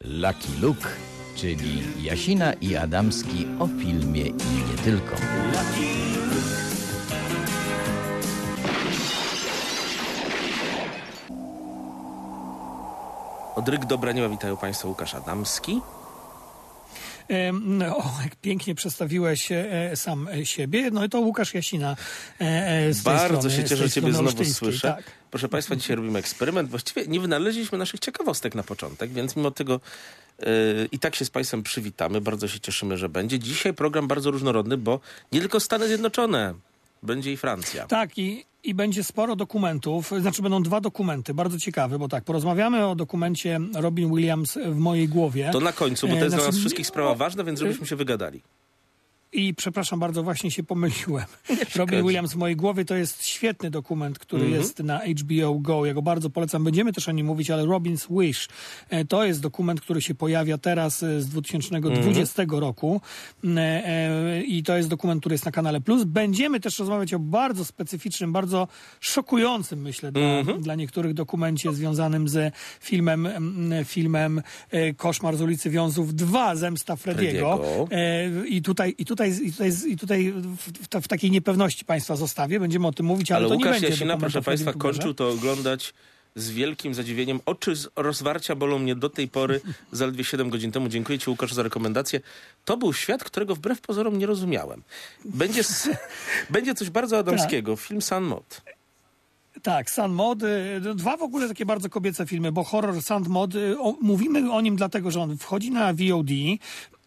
Lucky Luke, czyli Jasina i Adamski o filmie i nie tylko. Od Ryk witają Państwa Łukasz Adamski. Em, O, jak pięknie przedstawiłeś e, sam e, siebie. No i to Łukasz Jasina e, e, z Bardzo strony, się cieszę, że Ciebie znowu słyszę. Tak. Proszę Państwa, dzisiaj robimy eksperyment. Właściwie nie wynaleźliśmy naszych ciekawostek na początek, więc mimo tego yy, i tak się z Państwem przywitamy. Bardzo się cieszymy, że będzie. Dzisiaj program bardzo różnorodny, bo nie tylko Stany Zjednoczone, będzie i Francja. Tak, i, i będzie sporo dokumentów, znaczy będą dwa dokumenty, bardzo ciekawe, bo tak, porozmawiamy o dokumencie Robin Williams w mojej głowie. To na końcu, bo to E, jest dla nas znaczy, wszystkich sprawa ważna, więc żebyśmy się wygadali. I przepraszam bardzo, właśnie się pomyliłem. Robin. Williams w mojej głowie to jest świetny dokument, który Mhm. jest na HBO Go. Ja go bardzo polecam. Będziemy też o nim mówić, ale Robin's Wish e, to jest dokument, który się pojawia teraz e, z 2020 Mhm. roku. E, e, I to jest dokument, który jest na kanale Plus. Będziemy też rozmawiać o bardzo specyficznym, bardzo szokującym, myślę, dla, Mhm. dla niektórych dokumencie związanym z filmem, mm, filmem Koszmar z ulicy Wiązów 2, Zemsta Frediego. Frediego. I tutaj, i tutaj, i tutaj, i tutaj w, w, w takiej niepewności Państwa zostawię. Będziemy o tym mówić, ale, Ale to nie Łukasz będzie Jasina, proszę Państwa, kończył to oglądać z wielkim zadziwieniem. Oczy z rozwarcia bolą mnie do tej pory, zaledwie 7 godzin temu. Dziękuję Ci, Łukasz, za rekomendację. To był świat, którego wbrew pozorom nie rozumiałem. Będzie, będzie coś bardzo adamskiego. Film Sun Mod. Tak, Sun Mod. y, Dwa w ogóle takie bardzo kobiece filmy, bo horror Sun Mod, y, o, mówimy o nim dlatego, że on wchodzi na VOD.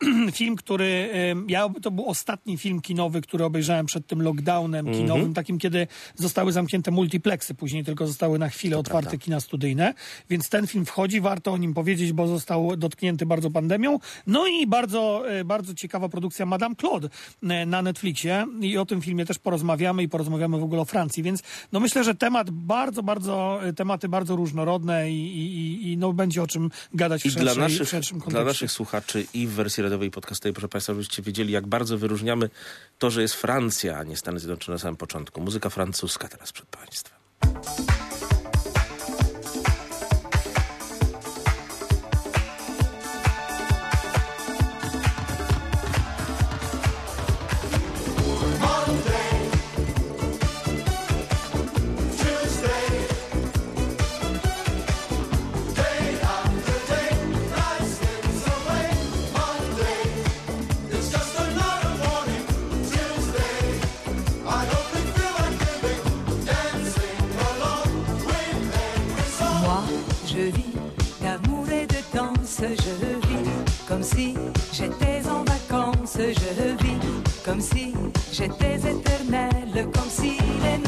Film, który ja, to był ostatni film kinowy, który obejrzałem przed tym lockdownem kinowym, takim, kiedy zostały zamknięte multiplexy, później tylko zostały na chwilę otwarte kina studyjne. Więc ten film wchodzi, warto o nim powiedzieć, bo został dotknięty bardzo pandemią. No i bardzo, y, bardzo ciekawa produkcja Madame Claude y, na Netflixie. I o tym filmie też porozmawiamy i porozmawiamy w ogóle o Francji, więc no myślę, że temat bardzo, bardzo, y, tematy bardzo różnorodne i, i, i- no będzie o czym gadać w, I szerszej, dla naszych, dla naszych słuchaczy i w wersji radiowej i podcastowej, proszę Państwa, żebyście wiedzieli, jak bardzo wyróżniamy to, że jest Francja, a nie Stany Zjednoczone na samym początku. Muzyka francuska teraz przed Państwem. Danse, je vis comme si j'étais en vacances, je vis comme si j'étais éternelle, comme si les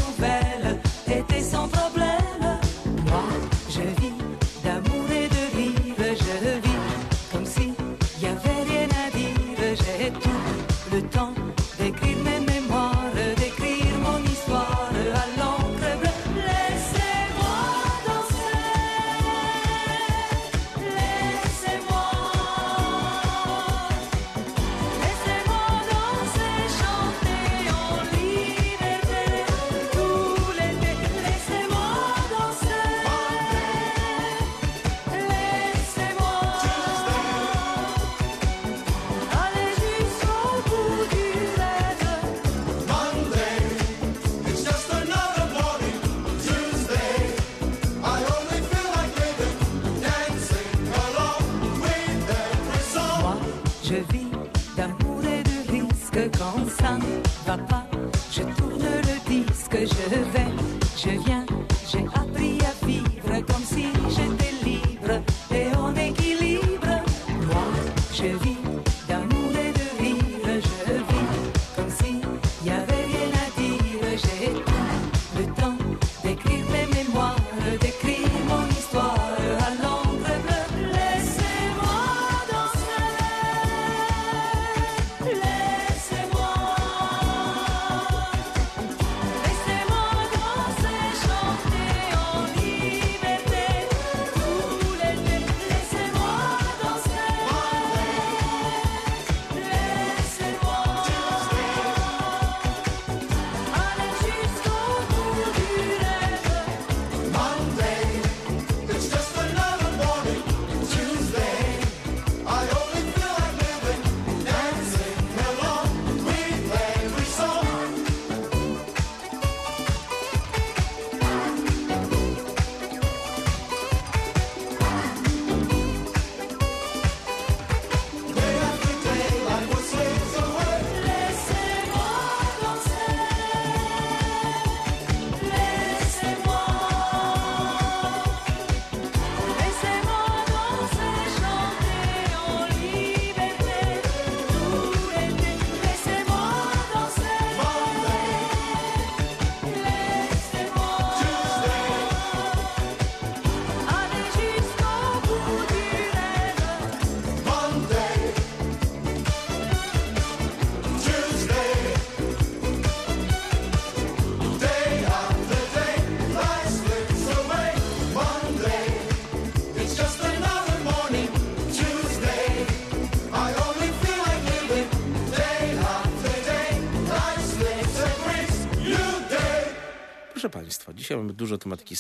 proszę Państwa, dzisiaj mamy dużo tematyki.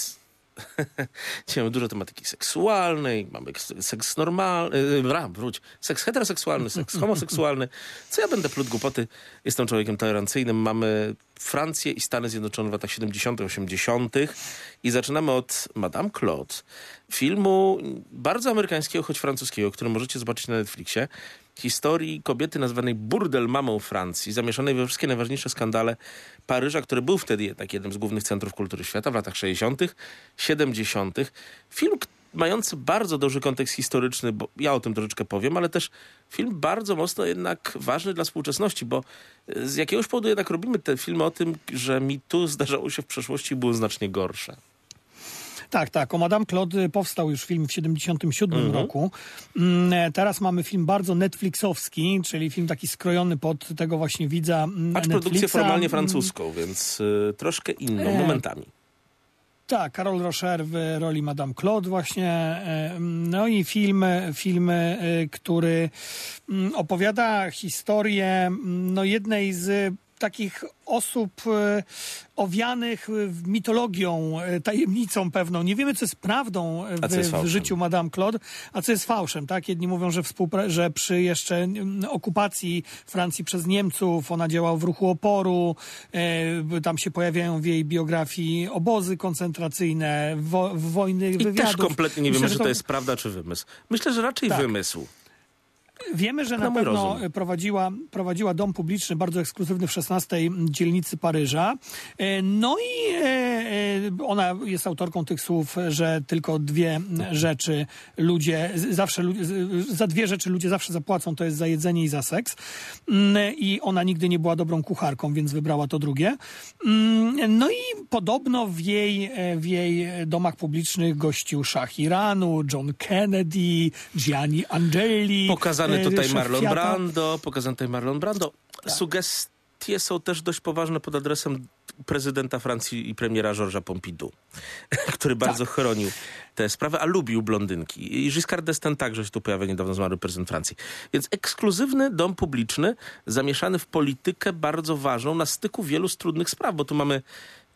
Dzisiaj mamy dużo tematyki seksualnej, mamy seks normalny, yy, wróć, seks heteroseksualny, seks homoseksualny. Co ja będę plótł głupoty? Jestem człowiekiem tolerancyjnym. Mamy Francję i Stany Zjednoczone w latach 70., 80. i zaczynamy od Madame Claude, filmu bardzo amerykańskiego, choć francuskiego, który możecie zobaczyć na Netflixie. Historii kobiety nazwanej burdel mamą Francji, zamieszanej we wszystkie najważniejsze skandale Paryża, który był wtedy jednak jednym z głównych centrów kultury świata w latach 60., 70. Film mający bardzo duży kontekst historyczny, bo ja o tym troszeczkę powiem, ale też film bardzo mocno jednak ważny dla współczesności, bo e, z jakiegoś powodu jednak robimy te filmy o tym, że mi tu zdarzało się w przeszłości było znacznie gorsze. Tak, tak. O Madame Claude powstał już film w 77 roku. Mm, e, Teraz mamy film bardzo Netflixowski, czyli film taki skrojony pod tego właśnie widza mm, Acz produkcję formalnie Mm, francuską, więc y, troszkę inną E, momentami. Tak, Carol Rocher w roli Madame Claude właśnie. e, No i film, film który opowiada historię no, jednej z takich osób e, owianych w mitologią, e, tajemnicą pewną. Nie wiemy, co jest prawdą e, co jest w, w życiu Madame Claude, a co jest fałszem. Tak? Jedni mówią, że, współpra- że przy jeszcze mm, okupacji Francji przez Niemców ona działała w ruchu oporu. E, tam się pojawiają w jej biografii obozy koncentracyjne, wo- wojny I wywiadów. też kompletnie nie Myślę, wiemy, że czy to jest prawda, czy wymysł. Myślę, że raczej Tak. wymysł. Wiemy, że Na pewno rozum. prowadziła, prowadziła dom publiczny bardzo ekskluzywny w 16 dzielnicy Paryża. E, No i e, ona jest autorką tych słów, że tylko dwie rzeczy ludzie, zawsze za dwie rzeczy ludzie zawsze zapłacą, to jest za jedzenie i za seks. Mm, I ona nigdy nie była dobrą kucharką, więc wybrała to drugie. Mm, No i podobno w jej, e, w jej domach publicznych gościł szach Iranu, John Kennedy, Gianni Angeli. Pokazany e, tutaj Marlon Fiata. Brando, pokazany tutaj Marlon Brando. Tak. Sugestie są też dość poważne pod adresem prezydenta Francji i premiera Georgesa Pompidou, który bardzo Tak. chronił tę sprawę, a lubił blondynki. I Giscard d'Estaing także się tu pojawia, niedawno zmarły prezydent Francji. Więc ekskluzywny dom publiczny, zamieszany w politykę bardzo ważną, na styku wielu z trudnych spraw, bo tu mamy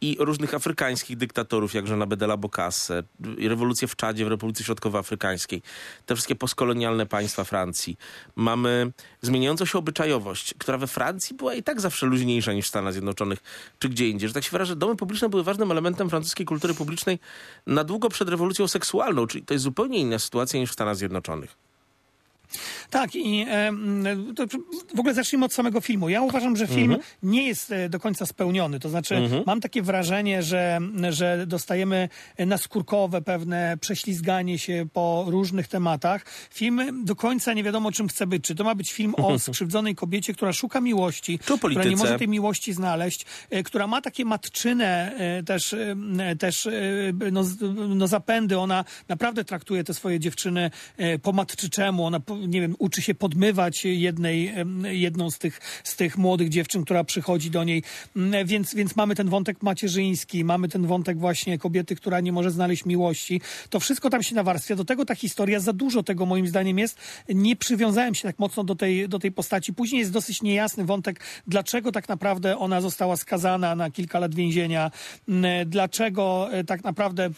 i różnych afrykańskich dyktatorów, jak Jean Bedela Bokassa, rewolucję w Czadzie, w Republice Środkowoafrykańskiej, te wszystkie postkolonialne państwa Francji. Mamy zmieniającą się obyczajowość, która we Francji była i tak zawsze luźniejsza niż w Stanach Zjednoczonych, czy gdzie indziej. Że tak się wyrażę, domy publiczne były ważnym elementem francuskiej kultury publicznej na długo przed rewolucją seksualną, czyli to jest zupełnie inna sytuacja niż w Stanach Zjednoczonych. Tak, i e, to w ogóle zacznijmy od samego filmu. Ja uważam, że film nie jest e, do końca spełniony. To znaczy, mam takie wrażenie, że, że dostajemy naskórkowe pewne prześlizganie się po różnych tematach. Film do końca nie wiadomo, czym chce być. Czy to ma być film o skrzywdzonej kobiecie, która szuka miłości, która nie może tej miłości znaleźć, e, która ma takie matczyne e, też, e, też e, no, no zapędy. Ona naprawdę traktuje te swoje dziewczyny e, po matczyczemu. Ona, po- nie wiem, uczy się podmywać jednej, jedną z tych, z tych młodych dziewczyn, która przychodzi do niej. Mm, Więc, więc mamy ten wątek macierzyński, mamy ten wątek właśnie kobiety, która nie może znaleźć miłości. To wszystko tam się nawarstwia. Do tego ta historia, za dużo tego moim zdaniem jest. Nie przywiązałem się tak mocno do tej, do tej postaci. Później jest dosyć niejasny wątek, dlaczego tak naprawdę ona została skazana na kilka lat więzienia. Mm, Dlaczego e, tak naprawdę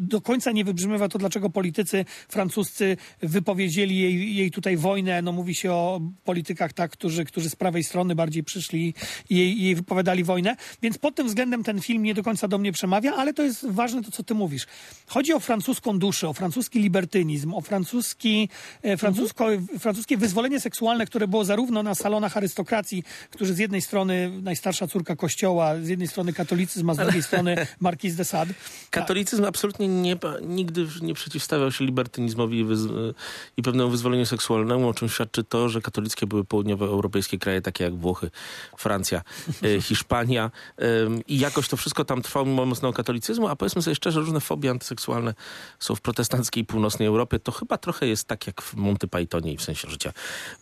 do końca nie wybrzmiewa to, dlaczego politycy francuscy wypowiedzieli jej, jej tutaj wojnę. No mówi się o politykach tak, którzy, którzy z prawej strony bardziej przyszli i jej, jej wypowiadali wojnę. Więc pod tym względem ten film nie do końca do mnie przemawia, ale to jest ważne to, co ty mówisz. Chodzi o francuską duszę, o francuski libertynizm, o francuski, e, francusko, francuskie wyzwolenie seksualne, które było zarówno na salonach arystokracji, którzy z jednej strony najstarsza córka kościoła, z jednej strony katolicyzm, a z drugiej strony Marquis de Sade. Katolicyzm absolutnie nie, nigdy nie przeciwstawiał się libertynizmowi i, wyz- i pewnemu wyzwoleniu seksualnemu, o czym świadczy to, że katolickie były południowoeuropejskie kraje, takie jak Włochy, Francja, e, Hiszpania em, i jakoś to wszystko tam trwało mimo mocnego katolicyzmu, a powiedzmy sobie szczerze, różne fobie antyseksualne są w protestanckiej i północnej Europie. To chyba trochę jest tak jak w Monty Pythonie i w sensie życia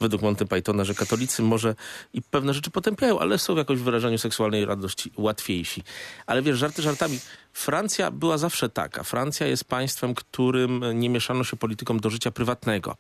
według Monty Pythona, że katolicy może i pewne rzeczy potępiają, ale są jakoś w wyrażaniu seksualnej radości łatwiejsi. Ale wiesz, żarty żartami. Francja była zawsze taka. Francja jest państwem, którym nie mieszano się politykom do życia prywatnego.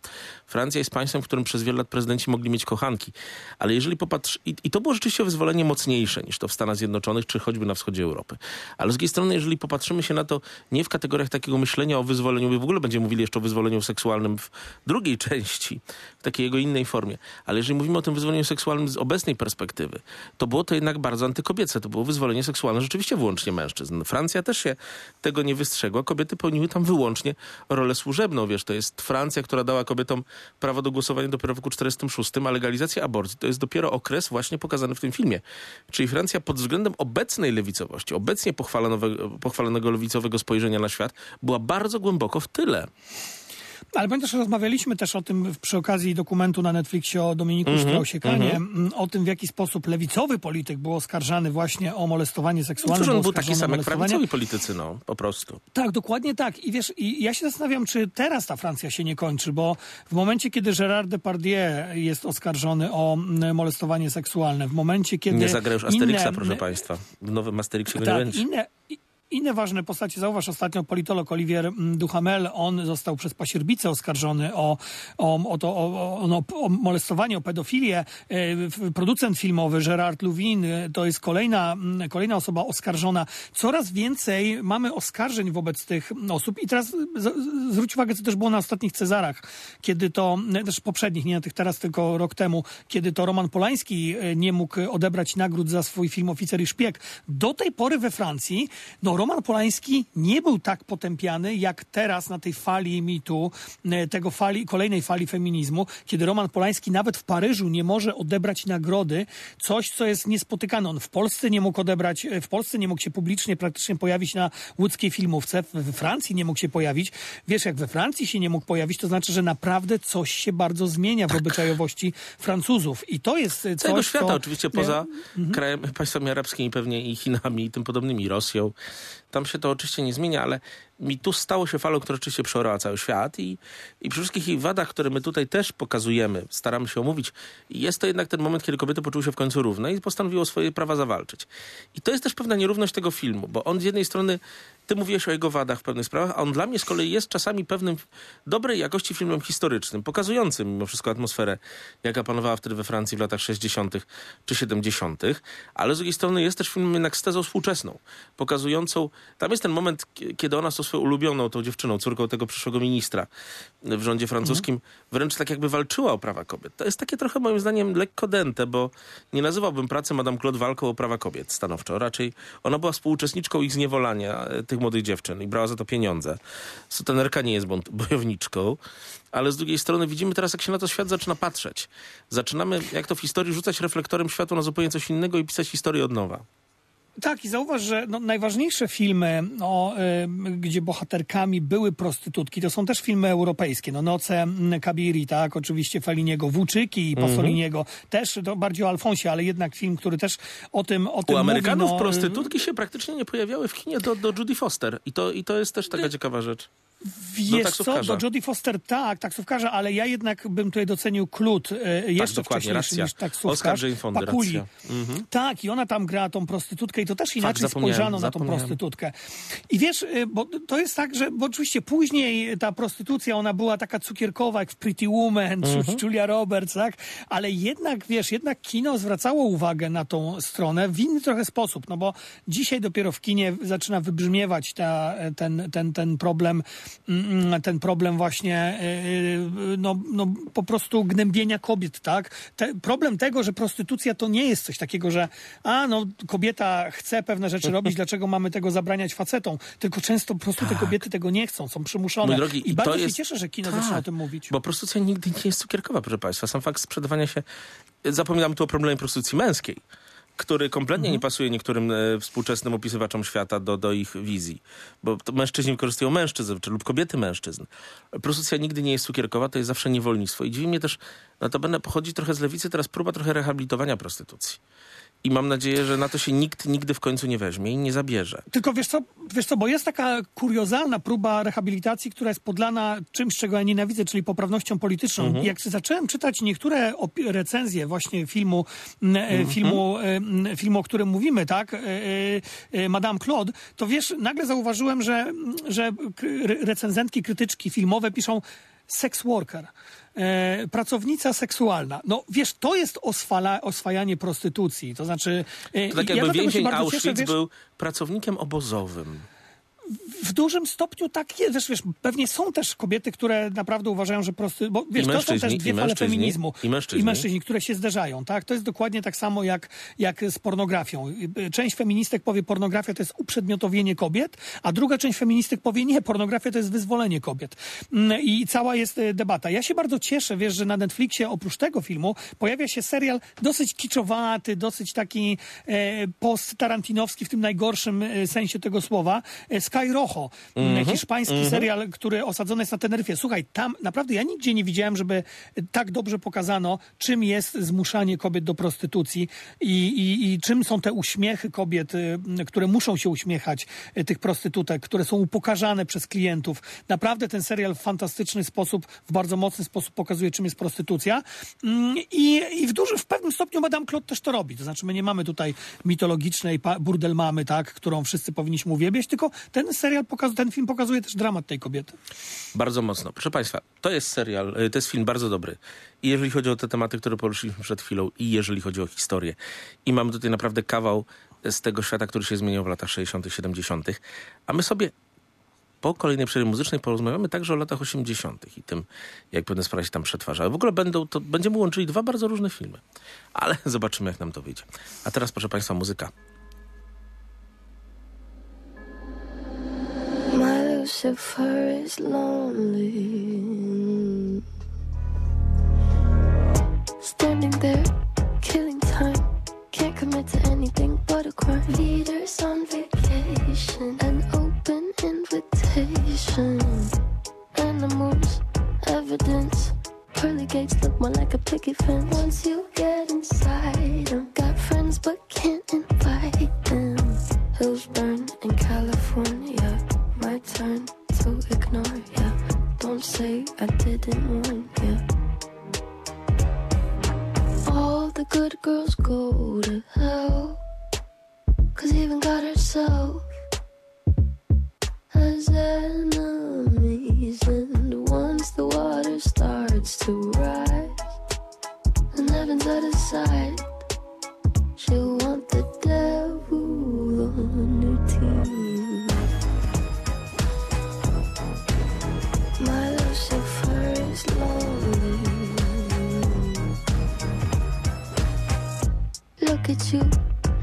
Francja jest państwem, w którym przez wiele lat prezydenci mogli mieć kochanki. Ale jeżeli popatrz... I, I to było rzeczywiście wyzwolenie mocniejsze niż to w Stanach Zjednoczonych, czy choćby na wschodzie Europy. Ale z drugiej strony, jeżeli popatrzymy się na to nie w kategoriach takiego myślenia o wyzwoleniu, my w ogóle będziemy mówili jeszcze o wyzwoleniu seksualnym w drugiej części, w takiej jego innej formie. Ale jeżeli mówimy o tym wyzwoleniu seksualnym z obecnej perspektywy, to było to jednak bardzo antykobiece. To było wyzwolenie seksualne rzeczywiście wyłącznie mężczyzn. Francja też się tego nie wystrzegła. Kobiety pełniły tam wyłącznie rolę służebną. Wiesz, to jest Francja, która dała kobietom prawo do głosowania dopiero w roku 46, a legalizacja aborcji to jest dopiero okres właśnie pokazany w tym filmie. Czyli Francja pod względem obecnej lewicowości, obecnie pochwalonego lewicowego spojrzenia na świat, była bardzo głęboko w tyle. Ale pamiętasz, rozmawialiśmy też o tym przy okazji dokumentu na Netflixie o Dominiku Mhm, Strausie-Kanie, mm, o tym, w jaki sposób lewicowy polityk był oskarżany właśnie o molestowanie seksualne. Przecież on był taki sam jak prawicowi politycy, no, po prostu. Tak, dokładnie tak. I wiesz, i ja się zastanawiam, czy teraz ta Francja się nie kończy, bo w momencie, kiedy Gérard Depardieu jest oskarżony o mm, molestowanie seksualne, w momencie, kiedy... Nie zagra już Asterixa, inne- proszę państwa. W nowym Asterixie go nie tak, będzie. inne, inne ważne postacie. Zauważ ostatnio politolog Olivier mm, Duhamel, on został przez pasierbicę oskarżony o, o, o, to, o, o, no, o molestowanie, o pedofilię. E, Producent filmowy Gerard Luvin e, to jest kolejna, mm, kolejna osoba oskarżona. Coraz więcej mamy oskarżeń wobec tych osób i teraz zwróć uwagę, co też było na ostatnich Cezarach, kiedy to, też poprzednich, nie na tych teraz, tylko rok temu, kiedy to Roman Polański e, nie mógł odebrać nagród za swój film Oficer i Szpieg. Do tej pory we Francji, no Roman Polański nie był tak potępiany, jak teraz na tej fali mitu, e, tego fali, kolejnej fali feminizmu, kiedy Roman Polański nawet w Paryżu nie może odebrać nagrody, coś, co jest niespotykane. On w Polsce nie mógł odebrać, e, w Polsce nie mógł się publicznie praktycznie pojawić na łódzkiej filmówce, we Francji nie mógł się pojawić. Wiesz, jak we Francji się nie mógł pojawić, to znaczy, że naprawdę coś się bardzo zmienia w obyczajowości Francuzów. I to jest e, coś, Całego świata co... oczywiście, poza krajem, państwami arabskimi pewnie i Chinami i tym podobnymi, Rosją. Tam się to oczywiście nie zmienia, ale mi tu stało się falą, która oczywiście przeorała cały świat i, i przy wszystkich jej wadach, które my tutaj też pokazujemy, staramy się omówić, jest to jednak ten moment, kiedy kobiety poczuły się w końcu równe i postanowiły swoje prawa zawalczyć. I to jest też pewna nierówność tego filmu, bo on z jednej strony, ty mówiłeś o jego wadach w pewnych sprawach, a on dla mnie z kolei jest czasami pewnym dobrej jakości filmem historycznym, pokazującym mimo wszystko atmosferę, jaka panowała wtedy we Francji w latach 60. czy 70., ale z drugiej strony jest też filmem jednak z tezą współczesną, pokazującą, tam jest ten moment, kie- kiedy ona tą swoją ulubioną, tą dziewczyną, córką tego przyszłego ministra w rządzie francuskim, wręcz tak jakby walczyła o prawa kobiet. To jest takie trochę moim zdaniem lekko dęte, bo nie nazywałbym pracy Madame Claude walką o prawa kobiet stanowczo. Raczej ona była współuczestniczką ich zniewolania, e, tych młodych dziewczyn i brała za to pieniądze. Sutenerka nie jest bojowniczką, ale z drugiej strony widzimy teraz, jak się na to świat zaczyna patrzeć. Zaczynamy, jak to w historii, rzucać reflektorem światło na zupełnie coś innego i pisać historię od nowa. Tak, i zauważ, że no, najważniejsze filmy, no, y, gdzie bohaterkami były prostytutki, to są też filmy europejskie. No, Noce Kabiri, tak, oczywiście Feliniego, Włóczyki i Pasoliniego, też to bardziej o Alfonsie, ale jednak film, który też o tym, o tym U Amerykanów mówi, no, prostytutki się praktycznie nie pojawiały w kinie do, do Judy Foster. I to, I to jest też taka ciekawa rzecz. Wiesz co, do Jodie Foster tak, taksówkarza, ale ja jednak bym tutaj docenił Klut, e, jeszcze dokładnie, wcześniejszy racja. niż taksówkarz. Oscar Pakuli. Mhm. Tak, i ona tam gra tą prostytutkę i to też inaczej zapomniałem, spojrzano na tą prostytutkę. I wiesz, e, bo to jest tak, że bo oczywiście później ta prostytucja, ona była taka cukierkowa, jak w Pretty Woman, Mhm. czy Julia Roberts, tak? Ale jednak, wiesz, jednak kino zwracało uwagę na tą stronę w inny trochę sposób, no bo dzisiaj dopiero w kinie zaczyna wybrzmiewać ta, ten, ten, ten problem, ten problem właśnie yy, no, no, po prostu gnębienia kobiet, tak? Te, problem tego, że prostytucja to nie jest coś takiego, że a, no, kobieta chce pewne rzeczy robić, dlaczego mamy tego zabraniać facetom? Tylko często po prostu te kobiety tego nie chcą, są przymuszone. Tak. Drogi, I bardzo się jest- cieszę, że kino Tak, zaczyna o tym mówić. Bo prostytucja nigdy nie jest cukierkowa, proszę Państwa. Sam fakt sprzedawania się... Zapominam tu o problemie prostytucji męskiej, który kompletnie Mhm. nie pasuje niektórym e, współczesnym opisywaczom świata do, do ich wizji. Bo to mężczyźni wykorzystują mężczyzn, czy lub kobiety mężczyzn. Prostytucja nigdy nie jest cukierkowa, to jest zawsze niewolnictwo. I dziwi mnie też, notabene pochodzi trochę z lewicy teraz próba trochę rehabilitowania prostytucji. I mam nadzieję, że na to się nikt nigdy w końcu nie weźmie i nie zabierze. Tylko wiesz co, wiesz co, bo jest taka kuriozalna próba rehabilitacji, która jest podlana czymś, czego ja nienawidzę, czyli poprawnością polityczną. Mhm. Jak zacząłem czytać niektóre recenzje właśnie filmu, e, Mhm. filmu, e, filmu, o którym mówimy, tak, e, Madame Claude, to wiesz, nagle zauważyłem, że, że recenzentki, krytyczki filmowe piszą sex worker. E, pracownica seksualna. No wiesz, to jest oswala, oswajanie prostytucji. To znaczy. e, To tak ja jakby się więzień Auschwitz cieszę, wiesz, był pracownikiem obozowym. W dużym stopniu tak jest. Wiesz, wiesz, pewnie są też kobiety, które naprawdę uważają, że prosty... Bo wiesz, to są też dwie fale feminizmu. i mężczyźni. I mężczyźni, które się zderzają, tak? To jest dokładnie tak samo jak, jak z pornografią. Część feministek powie, pornografia to jest uprzedmiotowienie kobiet, a druga część feministek powie, nie, pornografia to jest wyzwolenie kobiet. Mm, I cała jest e, debata. Ja się bardzo cieszę, wiesz, że na Netflixie oprócz tego filmu pojawia się serial dosyć kiczowaty, dosyć taki e, post-tarantinowski w tym najgorszym e, sensie tego słowa, e, Rojo, mm, hiszpański serial, który osadzony jest na Teneryfie. Słuchaj, tam naprawdę ja nigdzie nie widziałem, żeby tak dobrze pokazano, czym jest zmuszanie kobiet do prostytucji i, i, i czym są te uśmiechy kobiet, y, które muszą się uśmiechać, y, tych prostytutek, które są upokarzane przez klientów. Naprawdę ten serial w fantastyczny sposób, w bardzo mocny sposób pokazuje, czym jest prostytucja. Mm, I, i w dużym, w pewnym stopniu Madame Claude też to robi. To znaczy, my nie mamy tutaj mitologicznej burdel mamy, tak, którą wszyscy powinniśmy uwielbiać, tylko ten serial, pokaz- ten film pokazuje też dramat tej kobiety. Bardzo mocno. Proszę Państwa, to jest serial, y, to jest film bardzo dobry. I jeżeli chodzi o te tematy, które poruszyliśmy przed chwilą, i jeżeli chodzi o historię. I mamy tutaj naprawdę kawał z tego świata, który się zmieniał w latach 60., 70., a my sobie po kolejnej przerwie muzycznej porozmawiamy także o latach 80. i tym, jak pewne sprawy się tam przetwarzały. W ogóle będą to, będziemy łączyli dwa bardzo różne filmy, ale zobaczymy, jak nam to wyjdzie. A teraz, proszę Państwa, muzyka. My Lucifer is lonely. Standing there, killing time. Can't commit to anything but a crime. Leaders on vacation, an open invitation. Animals, evidence. Pearly gates look more like a picket fence. Once you get inside, I've got friends but can't invite them. Hills burn in California. Turn to ignore ya. Don't say I didn't warn ya. All the good girls go to hell. Cause even God herself has enemies. And once the water starts to rise, and heaven's out of sight, she'll want the at you,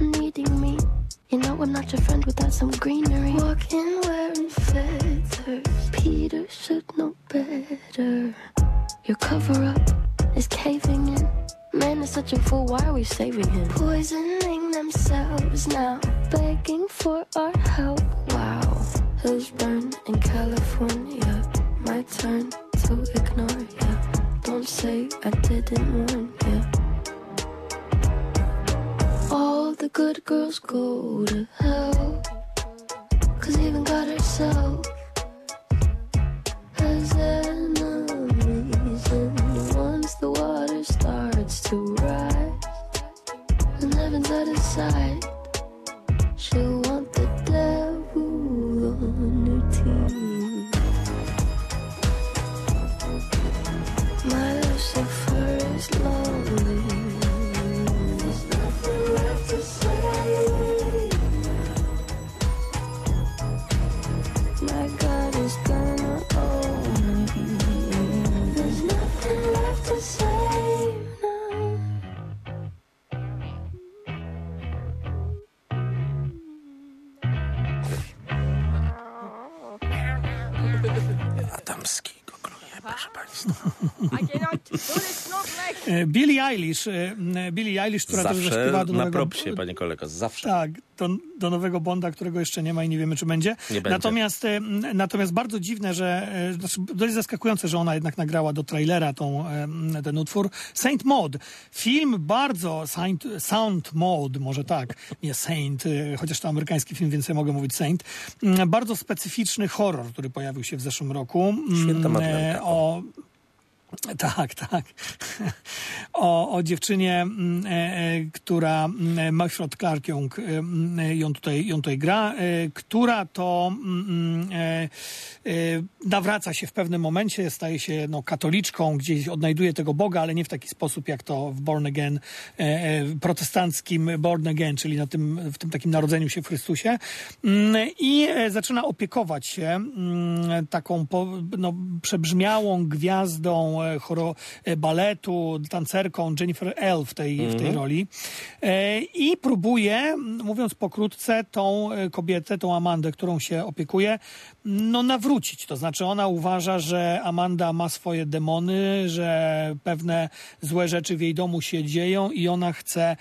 needing me. You know I'm not your friend without some greenery. Walking wearing feathers. Peter should know better. Your cover up is caving in. Man is such a fool, why are we saving him? Poisoning themselves now, begging for our help. Wow. Hills burn in California. My turn to ignore ya. Don't say I didn't warn ya. The good girls go to hell. Cause even God herself has enemies. And once the water starts to rise, and heaven's out of sight, Billie Eilish, e, Billie Eilish, która też Zawsze zaśpiewała do na nowego... propsie, panie kolego, zawsze. Tak, do, do nowego Bonda, którego jeszcze nie ma i nie wiemy, czy będzie. Nie będzie. Natomiast, e, natomiast bardzo dziwne, że, e, znaczy dość zaskakujące, że ona jednak nagrała do trailera tą, e, ten utwór. Saint Maud. Film bardzo, Saint, Sound Maud, może tak, nie Saint, e, chociaż to amerykański film, więc ja mogę mówić Saint. Bardzo specyficzny horror, który pojawił się w zeszłym roku. Święta Madlenka. e, O, tak, tak. O, o dziewczynie, mm, e, e, która mm, Marshall Clark ją, mm, ją, tutaj, ją tutaj gra, e, która to nawraca się w pewnym momencie, staje się no, katoliczką, gdzieś odnajduje tego Boga, ale nie w taki sposób, jak to w Born Again, protestanckim Born Again, czyli na tym, w tym takim narodzeniu się w Chrystusie. I zaczyna opiekować się taką no, przebrzmiałą gwiazdą e, choro, e, baletu, tancerką Jennifer L. w tej, w tej roli. E, I próbuje, mówiąc pokrótce, tą kobietę, tą Amandę, którą się opiekuje, no nawrócić. To znaczy ona uważa, że Amanda ma swoje demony, że pewne złe rzeczy w jej domu się dzieją i ona chce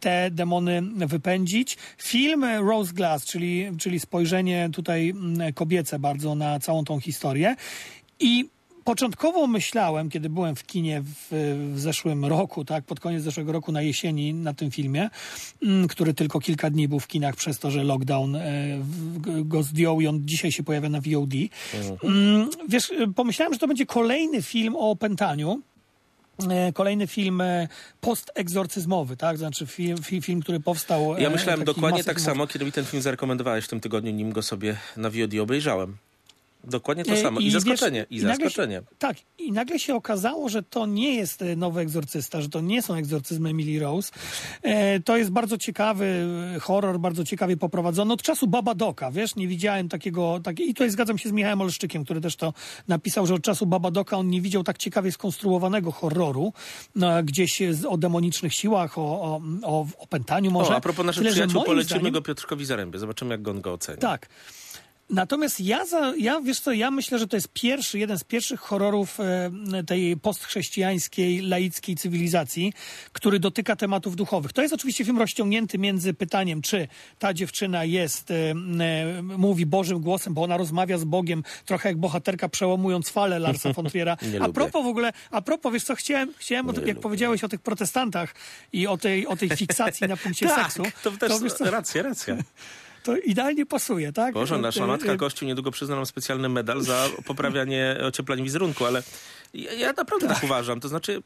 te demony wypędzić. Film Rose Glass, czyli, czyli spojrzenie tutaj kobiece bardzo na całą tą historię. I Początkowo myślałem, kiedy byłem w kinie w, w zeszłym roku, tak, pod koniec zeszłego roku na jesieni na tym filmie, mm, który tylko kilka dni był w kinach przez to, że lockdown e, go zdjął i on dzisiaj się pojawia na VOD. Mm, Wiesz, e, pomyślałem, że to będzie kolejny film o opętaniu. E, Kolejny film postegzorcyzmowy, tak? Znaczy film, film, który powstał. Ja myślałem dokładnie tak samo, kiedy mi ten film zarekomendowałeś w tym tygodniu, nim go sobie na VOD obejrzałem. Dokładnie to samo. I, wiesz, zaskoczenie. I, nagle zaskoczenie. Się, tak, i nagle się okazało, że to nie jest e, nowy egzorcysta, że to nie są egzorcyzmy Emily Rose. E, to jest bardzo ciekawy e, horror, bardzo ciekawie poprowadzony. Od czasu Babadoka, wiesz, nie widziałem takiego, tak, i tutaj zgadzam się z Michałem Olszczykiem, który też to napisał, że od czasu Babadoka on nie widział tak ciekawie skonstruowanego horroru, no, gdzieś o demonicznych siłach, o, o, o opętaniu może. O, a propos naszych Tyle, przyjaciół, polecimy zdaniem- go Piotrkowi Zarębie. Zobaczymy, jak on go oceni. tak. Natomiast ja, za, ja, wiesz co, ja myślę, że to jest pierwszy, jeden z pierwszych horrorów e, tej postchrześcijańskiej, laickiej cywilizacji, który dotyka tematów duchowych. To jest oczywiście film rozciągnięty między pytaniem, czy ta dziewczyna jest, e, e, mówi Bożym głosem, bo ona rozmawia z Bogiem, trochę jak bohaterka przełamując falę Larsa von Triera. A propos w ogóle, a propos, wiesz co, chciałem, chciałem o tym, jak lubię. powiedziałeś o tych protestantach i o tej, o tej fiksacji na punkcie Tak, seksu. to też wiesz co, racja, racja. to idealnie pasuje, tak? Boże, nasza E, matka Kościół niedługo przyzna nam specjalny medal za poprawianie ociepleń wizerunku, ale ja, ja naprawdę tak. uważam. To znaczy,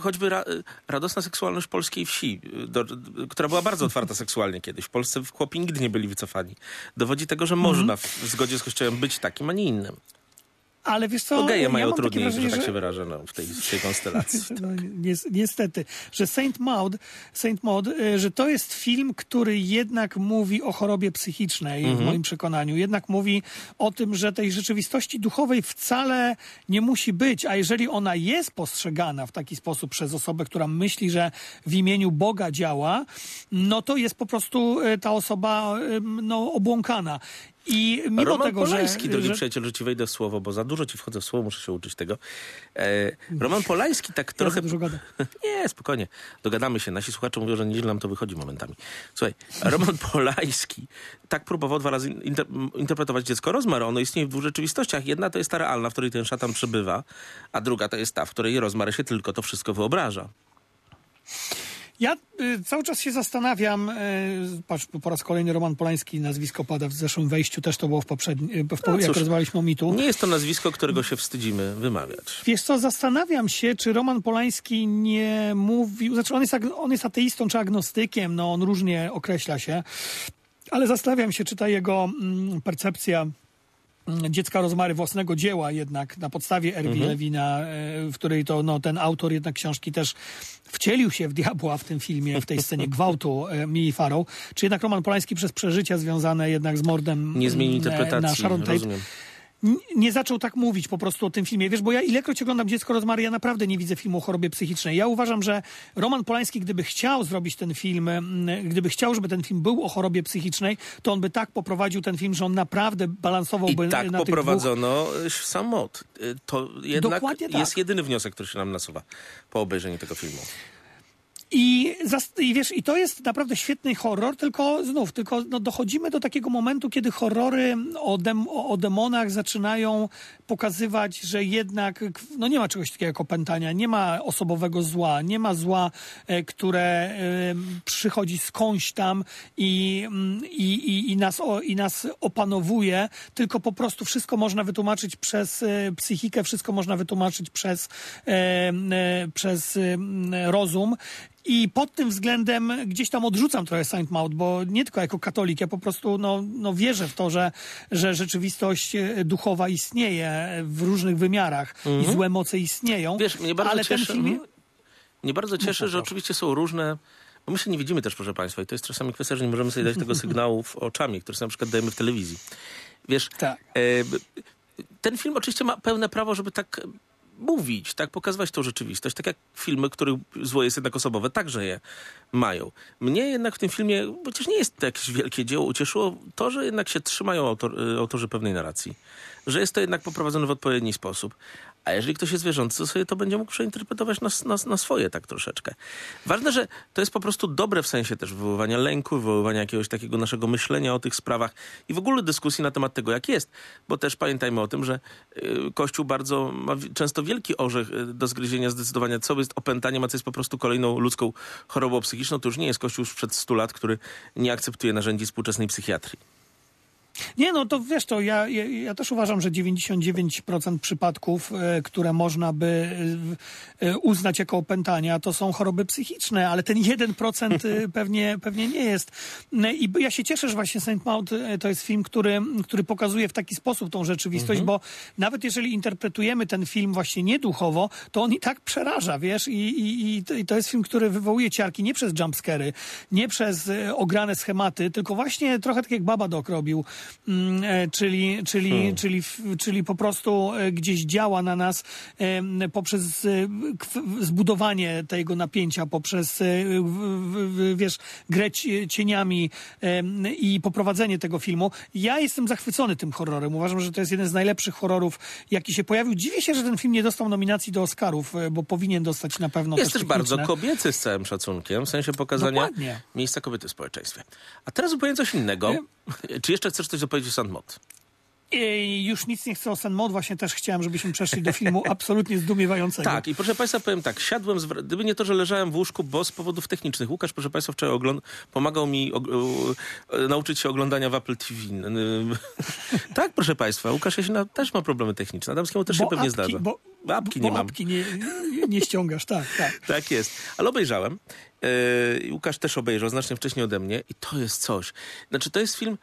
choćby ra, radosna seksualność polskiej wsi, do, która była bardzo otwarta seksualnie kiedyś. W Polsce chłopi nigdy nie byli wycofani. Dowodzi tego, że można w, w zgodzie z Kościołem być takim, a nie innym. Ale wiesz co, To geje ja mają trudniej, wrażenie, że tak się wyrażę, no, w, tej, w tej konstelacji. No, ni- niestety, że Saint Maud, Saint Maud, y, że to jest film, który jednak mówi o chorobie psychicznej, Mhm. w moim przekonaniu. Jednak mówi o tym, że tej rzeczywistości duchowej wcale nie musi być, a jeżeli ona jest postrzegana w taki sposób przez osobę, która myśli, że w imieniu Boga działa, no to jest po prostu y, ta osoba no, obłąkana. I mimo Roman tego, Polański, że, drogi że przyjaciel, że ci wejdę w słowo, bo za dużo ci wchodzę w słowo, muszę się uczyć tego. E, Roman Polański tak ja trochę... dużo gadam. Nie, spokojnie. Dogadamy się. Nasi słuchacze mówią, że nieźle nam to wychodzi momentami. Słuchaj, Roman Polański tak próbował dwa razy inter interpretować dziecko rozmar. Ono istnieje w dwóch rzeczywistościach. Jedna to jest ta realna, w której ten szatan przebywa, a druga to jest ta, w której rozmar się tylko to wszystko wyobraża. Ja y, cały czas się zastanawiam, y, patrz, po raz kolejny Roman Polański, nazwisko pada w zeszłym wejściu, też to było w poprzednim, y, w, No jak cóż, rozmawialiśmy o mitu. Nie jest to nazwisko, którego się wstydzimy wymawiać. Wiesz co, zastanawiam się, czy Roman Polański nie mówił, znaczy on jest, on jest ateistą czy agnostykiem, no on różnie określa się, ale zastanawiam się, czy ta jego mm, percepcja dziecka rozmary własnego dzieła jednak na podstawie Erwi Lewina, e, w której to no, ten autor jednak książki też wcielił się w diabła w tym filmie, w tej scenie gwałtu e, Mili Farrow, czy jednak Roman Polański przez przeżycia związane jednak z mordem Nie zmieni e, interpretacji, na Sharon Tate? rozumiem. Nie zaczął tak mówić po prostu o tym filmie. Wiesz, bo ja ilekroć oglądam Dziecko Rozmary, ja naprawdę nie widzę filmu o chorobie psychicznej. Ja uważam, że Roman Polański, gdyby chciał zrobić ten film, gdyby chciał, żeby ten film był o chorobie psychicznej, to on by tak poprowadził ten film, że on naprawdę balansowałby I tak na tych dwóch poprowadzono y, sam mod. Y, To jednak Dokładnie tak. jest jedyny wniosek, który się nam nasuwa po obejrzeniu tego filmu. I, I wiesz, i to jest naprawdę świetny horror, tylko znów, tylko no, dochodzimy do takiego momentu, kiedy horrory o, dem- o, demonach zaczynają pokazywać, że jednak no, nie ma czegoś takiego jak opętania, nie ma osobowego zła, nie ma zła, e, które e, przychodzi skądś tam i, mm, i, i, i, nas, o, i nas opanowuje, tylko po prostu wszystko można wytłumaczyć przez e, psychikę, wszystko można wytłumaczyć przez, przez rozum. I pod tym względem gdzieś tam odrzucam trochę Saint Maud, bo nie tylko jako katolik, ja po prostu no, no wierzę w to, że, że rzeczywistość e, duchowa istnieje w różnych wymiarach i złe moce istnieją. Mhm. Wiesz, mnie bardzo ale cieszy, ten film... mhm. mnie bardzo cieszy, że proszę. oczywiście są różne, bo my się nie widzimy też, proszę Państwa, i to jest czasami kwestia, że nie możemy sobie dać tego sygnału w oczami, który sobie na przykład dajemy w telewizji. Wiesz, Tak. e, ten film oczywiście ma pełne prawo, żeby tak mówić, tak pokazywać tą rzeczywistość, tak jak filmy, których zło jest jednak osobowe, także je mają. Mnie jednak w tym filmie, chociaż nie jest to jakieś wielkie dzieło, ucieszyło to, że jednak się trzymają autor, y, autorzy pewnej narracji. Że jest to jednak poprowadzone w odpowiedni sposób. A jeżeli ktoś jest wierzący, to sobie to będzie mógł przeinterpretować na, na, na swoje tak troszeczkę. Ważne, że to jest po prostu dobre w sensie też wywoływania lęku, wywoływania jakiegoś takiego naszego myślenia o tych sprawach i w ogóle dyskusji na temat tego, jak jest. Bo też pamiętajmy o tym, że y, Kościół bardzo ma często wielki orzech y, do zgryzienia, zdecydowania, co jest opętaniem, a co jest po prostu kolejną ludzką chorobą psychiczną. To już nie jest Kościół sprzed 100 lat, który nie akceptuje narzędzi współczesnej psychiatrii. Nie, no to wiesz, to ja, ja, ja też uważam, że 99% przypadków, e, które można by e, e, uznać jako opętania, to są choroby psychiczne, ale ten 1% e, pewnie, pewnie nie jest. I ja się cieszę, że właśnie Saint Maud to jest film, który, który pokazuje w taki sposób tą rzeczywistość, bo nawet jeżeli interpretujemy ten film właśnie nieduchowo, to on i tak przeraża, wiesz, i, i, i to- jest film, który wywołuje ciarki nie przez jumpscary, nie przez ograne schematy, tylko właśnie trochę tak jak Babadook robił, mm, e, czyli, czyli, czyli, f- czyli po prostu e, gdzieś działa na nas poprzez e, kw- zbudowanie tego napięcia, poprzez, wiesz, grę ci- cieniami i poprowadzenie tego filmu. Ja jestem zachwycony tym horrorem. Uważam, że to jest jeden z najlepszych horrorów, jaki się pojawił. Dziwię się, że ten film nie dostał nominacji do Oscarów, bo powinien dostać na pewno Jest też bardzo techniczne. kobiecy z całym szacunkiem, w sensie pokazania Dokładnie. miejsca kobiety w społeczeństwie. A teraz zupełnie coś innego. Czy jeszcze chcesz coś dopowiedzieć o Sandmot? I już nic nie chcę o Sen Mod, właśnie też chciałem, żebyśmy przeszli do filmu absolutnie zdumiewającego. Tak, i proszę Państwa, powiem tak, siadłem, z, gdyby nie to, że leżałem w łóżku, bo z powodów technicznych. Łukasz, proszę Państwa, wczoraj ogląd- pomagał mi og- e, nauczyć się oglądania w Apple TV. Tak, proszę Państwa, Łukasz Jasina też ma problemy techniczne, Adamskiemu też się pewnie apki, zdarza. Bo, apki bo nie mam. apki nie, nie, nie ściągasz, tak, tak. Tak jest. Ale obejrzałem. Yy, Łukasz też obejrzał znacznie wcześniej ode mnie i to jest coś. Znaczy, to jest film,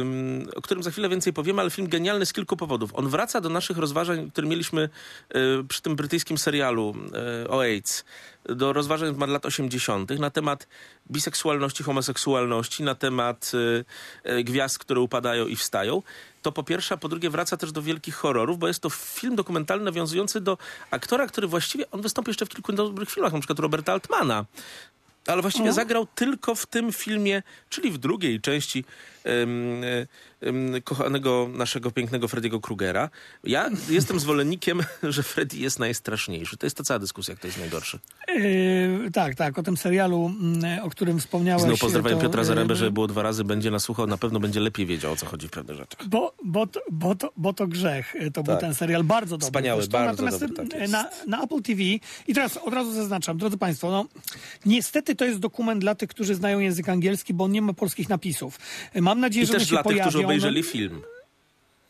ym, o którym za chwilę więcej powiemy, ale film genialny z kilku powodów. On wraca do naszych rozważań, które mieliśmy yy, przy tym brytyjskim serialu yy, o AIDS, do rozważań z lat 80. na temat biseksualności, homoseksualności, na temat yy, yy, gwiazd, które upadają i wstają. To po pierwsze, a po drugie wraca też do wielkich horrorów, bo jest to film dokumentalny nawiązujący do aktora, który właściwie, on wystąpił jeszcze w kilku dobrych filmach, na przykład Roberta Altmana. Ale właściwie zagrał tylko w tym filmie, czyli w drugiej części kochanego naszego pięknego Freddy'ego Krugera. Ja jestem zwolennikiem, że Freddy jest najstraszniejszy. To jest ta cała dyskusja, kto jest najgorszy. Yy, tak, tak, o tym serialu, mm, o którym wspomniałeś. Znowu pozdrawiam to, Piotra yy, Zarębę, żeby było dwa razy, będzie nas słuchał, na pewno będzie lepiej wiedział, o co chodzi w pewnych rzeczach. Bo, bo, to, bo, to, bo to grzech. y, To był Tak. ten serial bardzo dobry. Wspaniały, zresztą. bardzo Natomiast dobry, tak na, na Apple TV i teraz od razu zaznaczam, drodzy Państwo, no niestety to jest dokument dla tych, którzy znają język angielski, bo on nie ma polskich napisów. Y, Mam nadzieję, I że one też się dla tych, pojawią. którzy obejrzeli film.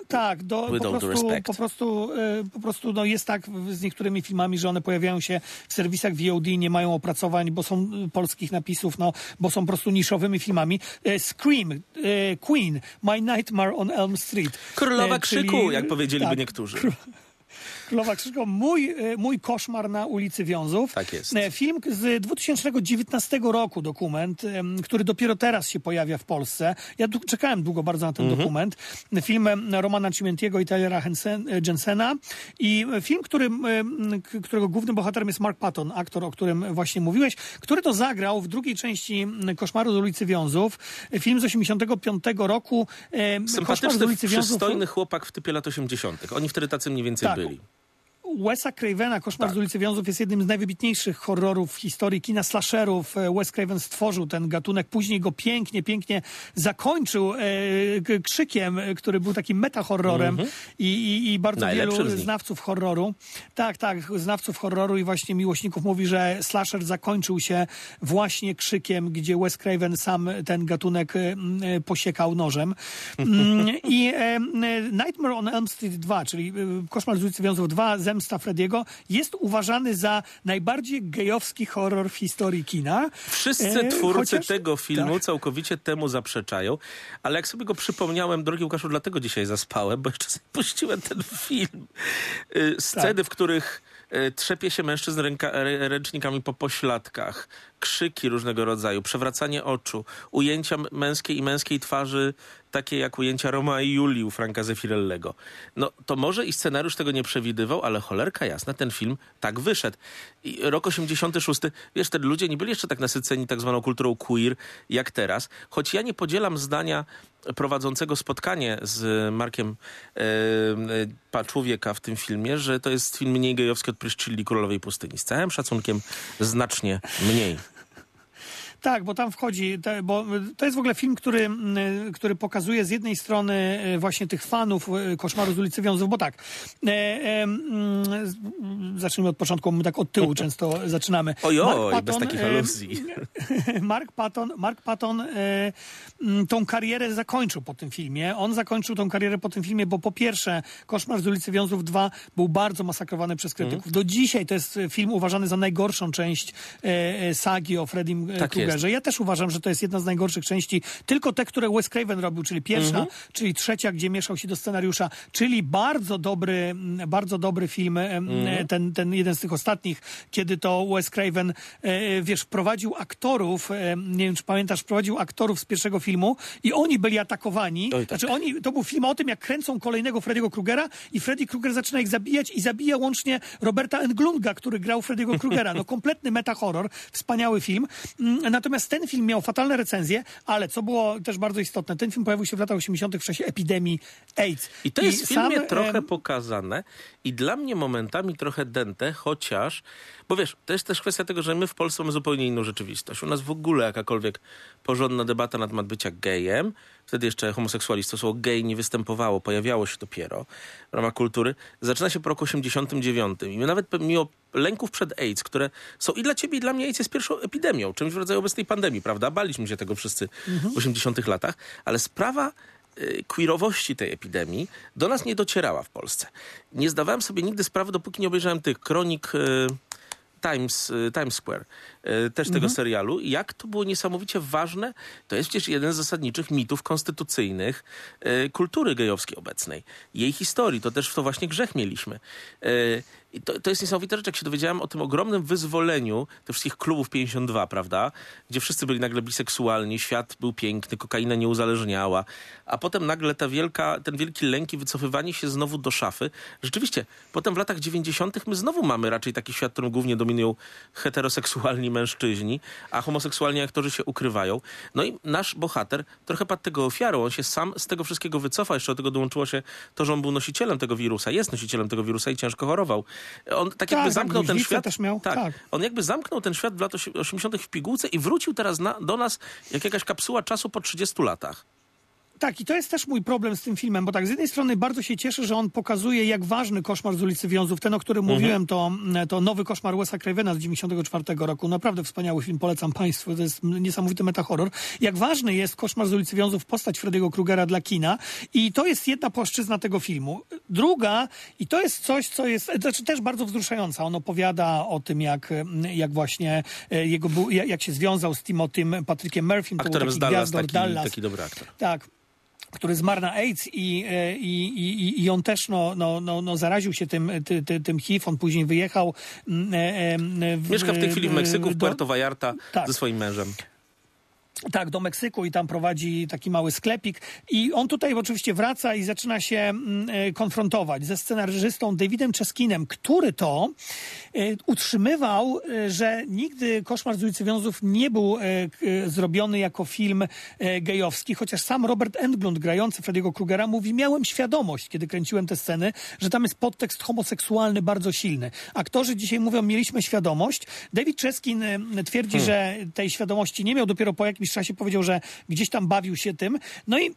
tak, do, po prostu, po prostu, y, po prostu no jest tak z niektórymi filmami, że one pojawiają się w serwisach VOD, nie mają opracowań, bo są y, polskich napisów, no, bo są po prostu niszowymi filmami. Y, Scream, y, Queen, My Nightmare on Elm Street. Królowa czyli- krzyku, jak powiedzieliby tak, niektórzy. Królowa Krzyżko, mój, e, mój koszmar na ulicy Wiązów. Tak jest. E, Film z 2019 roku, dokument, który dopiero teraz się pojawia w Polsce. Ja czekałem długo bardzo na ten Mhm. dokument. Film Romana Cimentiego i Hensen, e, Jensena. I film, którym, em, k- którego głównym bohaterem jest Mark Patton, aktor, o którym właśnie mówiłeś, który to zagrał w drugiej części Koszmaru z ulicy Wiązów. Film z 85 roku. Koszmar z Sympatyczny, ulicy Wiązów. przystojny chłop w typie lat 80. Oni wtedy tacy mniej więcej Tak. byli. Wesa Cravena, Koszmar Tak. z ulicy Wiązów jest jednym z najwybitniejszych horrorów w historii kina slasherów. E, Wes Craven stworzył ten gatunek, później go pięknie, pięknie zakończył e, krzykiem, e, który był takim metahorrorem i, i, i bardzo. Najlepszym wielu znawców horroru. Tak, tak, znawców horroru i właśnie miłośników mówi, że slasher zakończył się właśnie krzykiem, gdzie Wes Craven sam ten gatunek e, posiekał nożem. Mm, I e, Nightmare on Elm Street 2, czyli Koszmar z ulicy Wiązów 2, Zemsta Frediego, jest uważany za najbardziej gejowski horror w historii kina. Wszyscy E, twórcy chociaż- tego filmu tak. całkowicie temu zaprzeczają, ale jak sobie go przypomniałem, drogi Łukaszu, dlatego dzisiaj zaspałem, bo jeszcze puściłem ten film. Y, Sceny, Tak. w których y, trzepie się mężczyzn ręka, rę- ręcznikami po pośladkach, krzyki różnego rodzaju, przewracanie oczu, ujęcia męskiej i męskiej twarzy, takie jak ujęcia Roma i Julii u Franka Zeffirellego. No to może i scenariusz tego nie przewidywał, ale cholerka jasna, ten film tak wyszedł. I rok 86, wiesz, wtedy ludzie nie byli jeszcze tak nasyceni tak zwaną kulturą queer jak teraz, choć ja nie podzielam zdania prowadzącego spotkanie z Markiem człowieka w tym filmie, że to jest film mniej gejowski od Pryszcilli Królowej Pustyni. Z całym szacunkiem znacznie mniej. Tak, bo tam wchodzi, bo to jest w ogóle film, który, mm, który pokazuje z jednej strony e, właśnie tych fanów Koszmaru z ulicy Wiązów, bo tak, e, e, mm, mm, zacznijmy od początku, my tak od tyłu często zaczynamy. Ojoj, Mark bez Patton, takich e, aluzji. Mark Patton, Mark Patton e, m, tą karierę zakończył po tym filmie. On zakończył tą karierę po tym filmie, bo po pierwsze Koszmar z ulicy Wiązów 2 był bardzo masakrowany przez krytyków. Mhm. Do dzisiaj to jest film uważany za najgorszą część sagi o Freddym Tak Krugerze. Ja też uważam, że to jest jedna z najgorszych części. Tylko te, które Wes Craven robił, czyli pierwsza, Mhm. czyli trzecia, gdzie mieszał się do scenariusza, czyli bardzo dobry, m, bardzo dobry film, e, m, Mhm. ten, ten jeden z tych ostatnich, kiedy to Wes Craven, e, wiesz, wprowadził aktorów, e, nie wiem, czy pamiętasz, wprowadził aktorów z pierwszego filmu i oni byli atakowani. Oj, tak. Znaczy oni, to był film o tym, jak kręcą kolejnego Freddy'ego Krugera i Freddy Krueger zaczyna ich zabijać i zabija łącznie Roberta Englunga, który grał Freddy'ego Krugera. No kompletny metahorror, wspaniały film. Mm, Natomiast ten film miał fatalne recenzje, ale co było też bardzo istotne, ten film pojawił się w latach 80. w czasie epidemii AIDS. I to jest w filmie sam, trochę pokazane i dla mnie momentami trochę dęte, chociaż, bo wiesz, to jest też kwestia tego, że my w Polsce mamy zupełnie inną rzeczywistość. U nas w ogóle jakakolwiek porządna debata na temat bycia gejem, wtedy jeszcze homoseksualistwo, słowo gej nie występowało, pojawiało się dopiero w ramach kultury, zaczyna się po roku 89. I nawet mimo lęków przed AIDS, które są i dla ciebie, i dla mnie AIDS jest pierwszą epidemią, czymś w rodzaju obecnej pandemii, prawda? Baliśmy się tego wszyscy w 80 latach, ale sprawa y, queerowości tej epidemii do nas nie docierała w Polsce. Nie zdawałem sobie nigdy sprawy, dopóki nie obejrzałem tych kronik y, Times, y, Times Square, y, też tego serialu. I Jak to było niesamowicie ważne, to jest przecież jeden z zasadniczych mitów konstytucyjnych y, kultury gejowskiej obecnej. Jej historii, to też w to właśnie grzech mieliśmy. I to, to jest niesamowita rzecz, jak się dowiedziałem o tym ogromnym wyzwoleniu tych wszystkich klubów 52, prawda? Gdzie wszyscy byli nagle biseksualni, świat był piękny, kokaina nie uzależniała, a potem nagle ta wielka, ten wielki lęk i wycofywanie się znowu do szafy. Rzeczywiście, potem w latach 90. my znowu mamy raczej taki świat, w którym głównie dominują heteroseksualni mężczyźni, a homoseksualni aktorzy się ukrywają. No i nasz bohater trochę padł tego ofiarą. On się sam z tego wszystkiego wycofał. Jeszcze do tego dołączyło się to, że on był nosicielem tego wirusa, jest nosicielem tego wirusa i ciężko chorował. On tak jakby tak, zamknął ten świat. też miał, tak. On jakby zamknął ten świat w latach 80. w pigułce i wrócił teraz na, do nas jak jakaś kapsuła czasu po 30 latach. Tak, i to jest też mój problem z tym filmem, bo tak, z jednej strony bardzo się cieszę, że on pokazuje, jak ważny koszmar z ulicy Wiązów, ten, o którym Mhm. mówiłem, to, to nowy koszmar Wesa Cravena z 94 roku. Naprawdę wspaniały film, polecam Państwu, to jest niesamowity metahorror. Jak ważny jest koszmar z ulicy Wiązów, postać Freddy'ego Krugera dla kina i to jest jedna płaszczyzna tego filmu. Druga, i to jest coś, co jest znaczy też bardzo wzruszająca. On opowiada o tym, jak, jak właśnie e, jego, jak się związał z Timothym Patrykiem Murphym. Aktorem z Dallas, gwiazdor taki, Dallas. taki dobry aktor. Tak. Który zmarł na AIDS i, e, i, i, i on też no, no, no, no zaraził się tym, ty, ty, tym HIV. On później wyjechał. mm, e, e, w- Mieszka w tej chwili w Meksyku, w Puerto Vallarta Tak. ze swoim mężem. Tak, do Meksyku i tam prowadzi taki mały sklepik. I on tutaj oczywiście wraca i zaczyna się mm, e, konfrontować ze scenarzystą Davidem Czeskinem, który to e, utrzymywał, e, że nigdy Koszmar z ulicy Wiązów nie był zrobiony jako film gejowski, chociaż sam Robert Englund, grający Freddy'ego Krugera, mówi, miałem świadomość, kiedy kręciłem te sceny, że tam jest podtekst homoseksualny bardzo silny. Aktorzy dzisiaj mówią, mieliśmy świadomość. David Czeskin twierdzi, że tej świadomości nie miał. Dopiero po jakimś czasie powiedział, że gdzieś tam bawił się tym. No i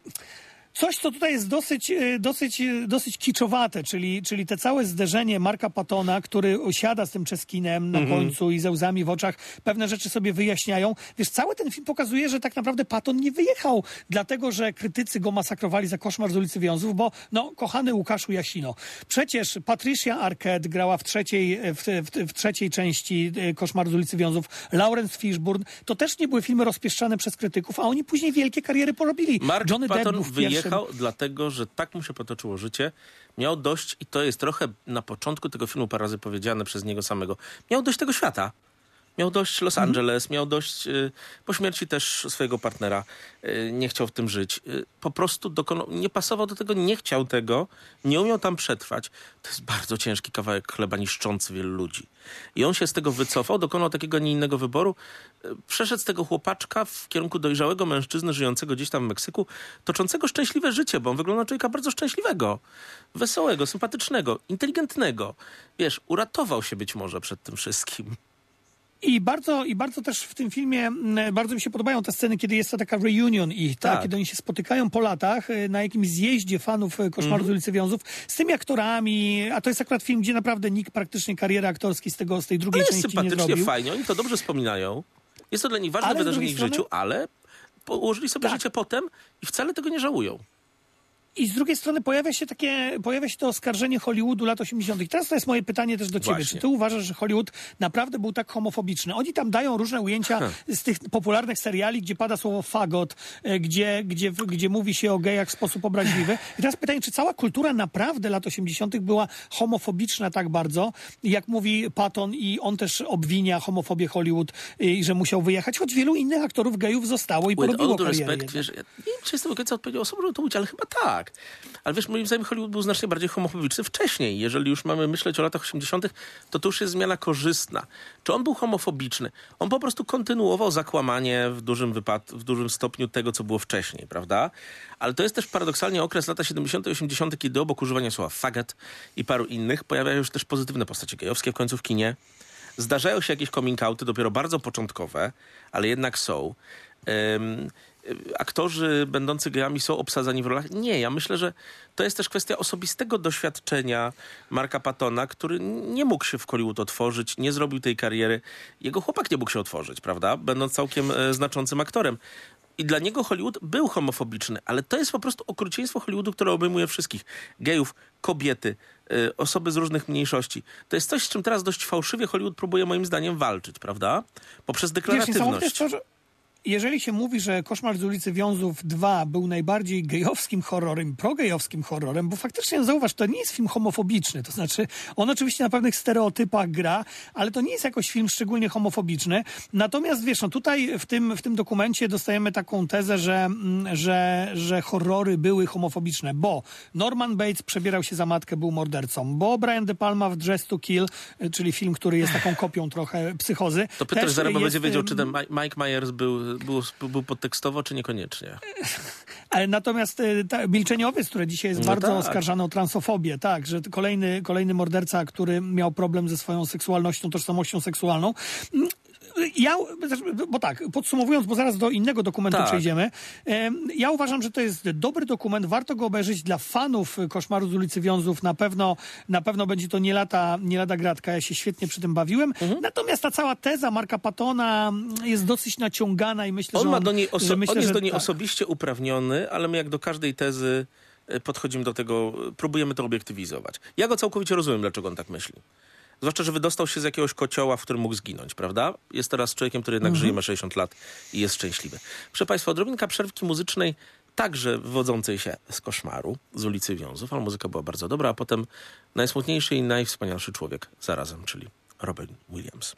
Coś, co tutaj jest dosyć, e, dosyć, e, dosyć kiczowate, czyli, czyli te całe zderzenie Marka Patona, który siada z tym Czeskinem na końcu i ze łzami w oczach pewne rzeczy sobie wyjaśniają. Wiesz, cały ten film pokazuje, że tak naprawdę Paton nie wyjechał dlatego, że krytycy go masakrowali za koszmar z ulicy Wiązów, bo no, kochany Łukaszu Jasino, przecież Patricia Arquette grała w trzeciej, e, w, w, w trzeciej części Koszmar z ulicy Wiązów, Lawrence Fishburne, to też nie były filmy rozpieszczane przez krytyków, a oni później wielkie kariery porobili. Mark Johnny Patton był w wyjechał dlatego, że tak mu się potoczyło życie. Miał dość, i to jest trochę na początku tego filmu parę razy powiedziane przez niego samego, miał dość tego świata. Miał dość Los Mhm. Angeles, miał dość, y, po śmierci też swojego partnera, y, nie chciał w tym żyć. Y, po prostu dokonał, nie pasował do tego, nie chciał tego, nie umiał tam przetrwać. To jest bardzo ciężki kawałek chleba niszczący wielu ludzi. I on się z tego wycofał, dokonał takiego, nie innego wyboru. Przeszedł z tego chłopaczka w kierunku dojrzałego mężczyzny żyjącego gdzieś tam w Meksyku, toczącego szczęśliwe życie, bo on wygląda na człowieka bardzo szczęśliwego, wesołego, sympatycznego, inteligentnego. Wiesz, uratował się być może przed tym wszystkim. I bardzo, I bardzo też w tym filmie mm, bardzo mi się podobają te sceny, kiedy jest to taka reunion ich, tak? Tak. Kiedy oni się spotykają po latach y, na jakimś zjeździe fanów y, Koszmaru Mhm. z ulicy Wiązów z tymi aktorami, a to jest akurat film, gdzie naprawdę nikt praktycznie kariery aktorskiej z tego, z tej drugiej Ale części nie sympatycznie, fajnie, oni to dobrze wspominają. Jest to dla nich ważne Ale wydarzenie ich życiu, ale ułożyli sobie Tak. życie potem i wcale tego nie żałują. I z drugiej strony pojawia się takie, pojawia się to oskarżenie Hollywoodu lat 80. I teraz to jest moje pytanie też do ciebie. Właśnie. Czy ty uważasz, że Hollywood naprawdę był tak homofobiczny? Oni tam dają różne ujęcia z tych popularnych seriali, gdzie pada słowo fagot, e, gdzie, gdzie, gdzie mówi się o gejach w sposób obraźliwy. I teraz pytanie, czy cała kultura naprawdę lat 80. była homofobiczna tak bardzo, jak mówi Patton i on też obwinia homofobię Hollywood e, i że musiał wyjechać, choć wielu innych aktorów gejów zostało i With porobiło all karierę. respect, wiesz, ja nie wiem, czy jestem do końca odpowiedział osobą, żeby to mówić, ale chyba tak. Ale wiesz, moim zdaniem Hollywood był znacznie bardziej homofobiczny wcześniej. Jeżeli już mamy myśleć o latach 80., to to już jest zmiana korzystna. Czy on był homofobiczny? On po prostu kontynuował zakłamanie w dużym, wypad- w dużym stopniu tego, co było wcześniej, prawda? Ale to jest też paradoksalnie okres lata 70. i 80., kiedy obok używania słowa faggot i paru innych pojawiają się też pozytywne postacie gejowskie w końcu w kinie. Zdarzają się jakieś coming outy, dopiero bardzo początkowe, ale jednak są. Aktorzy będący gejami są obsadzani w rolach? Nie, ja myślę, że to jest też kwestia osobistego doświadczenia Marka Patona, który nie mógł się w Hollywood otworzyć, nie zrobił tej kariery. Jego chłopak nie mógł się otworzyć, prawda? Będąc całkiem e, znaczącym aktorem. I dla niego Hollywood był homofobiczny, ale to jest po prostu okrucieństwo Hollywoodu, które obejmuje wszystkich. Gejów, kobiety, y, osoby z różnych mniejszości. To jest coś, z czym teraz dość fałszywie Hollywood próbuje moim zdaniem walczyć, prawda? Poprzez Wiesz, deklaratywność. że jeżeli się mówi, że Koszmar z ulicy Wiązów 2 był najbardziej gejowskim horrorem, progejowskim horrorem, bo faktycznie, zauważ, to nie jest film homofobiczny. To znaczy, on oczywiście na pewnych stereotypach gra, ale to nie jest jakoś film szczególnie homofobiczny. Natomiast, wiesz, no tutaj w tym, w tym dokumencie dostajemy taką tezę, że, mm, że, że horrory były homofobiczne, bo Norman Bates przebierał się za matkę, był mordercą, bo Brian De Palma w Dress to Kill, czyli film, który jest taką kopią trochę psychozy. To też zaraz, będzie wiedział, czy ten Mi- Mike Myers był, był, był podtekstowo, czy niekoniecznie. Ale natomiast y, ta, milczeniowiec, który dzisiaj jest No bardzo tak. oskarżany o transofobię, tak, że kolejny, kolejny morderca, który miał problem ze swoją seksualnością, tożsamością seksualną. Mm, Ja, bo tak, podsumowując, bo zaraz do innego dokumentu Tak. przejdziemy. em, Ja uważam, że to jest dobry dokument, warto go obejrzeć dla fanów Koszmaru z ulicy Wiązów. Na pewno, na pewno będzie to nie lata, nie lada gratka, ja się świetnie przy tym bawiłem. Mhm. Natomiast ta cała teza Marka Patona jest dosyć naciągana i myślę, On, że on, do niej oso- myślę, on jest do niej tak. osobiście uprawniony, ale my jak do każdej tezy y, podchodzimy do tego, próbujemy to obiektywizować. Ja go całkowicie rozumiem, dlaczego on tak myśli. Zwłaszcza, że wydostał się z jakiegoś kocioła, w którym mógł zginąć, prawda? Jest teraz człowiekiem, który jednak żyje, ma 60 lat i jest szczęśliwy. Proszę Państwa, odrobinka przerwki muzycznej. także wywodzącej się z koszmaru, z ulicy Wiązów, ale muzyka była bardzo dobra, a potem najsmutniejszy i najwspanialszy człowiek zarazem, czyli Robin Williams.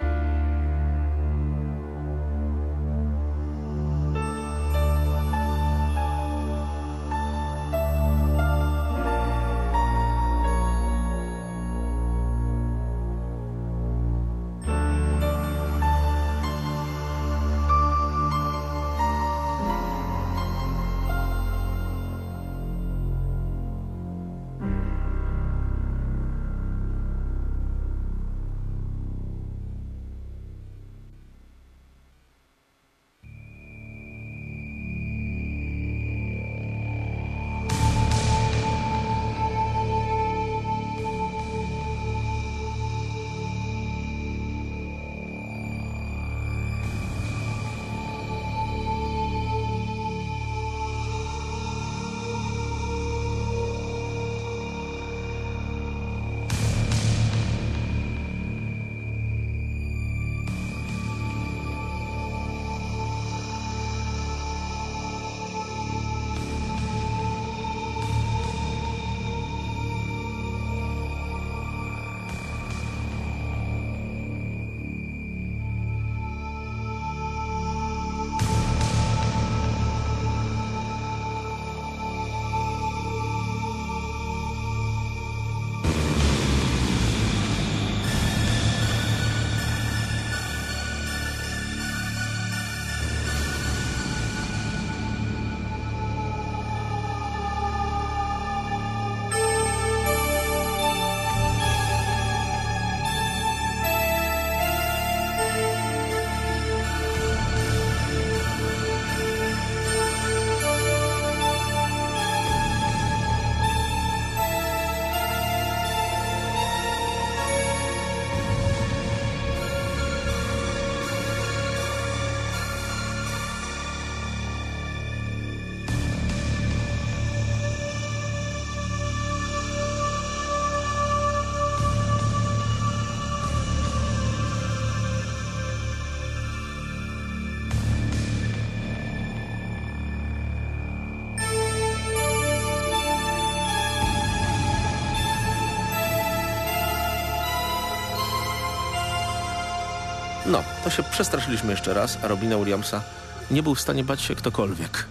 To się przestraszyliśmy jeszcze raz, a Robina Williamsa nie był w stanie bać się ktokolwiek.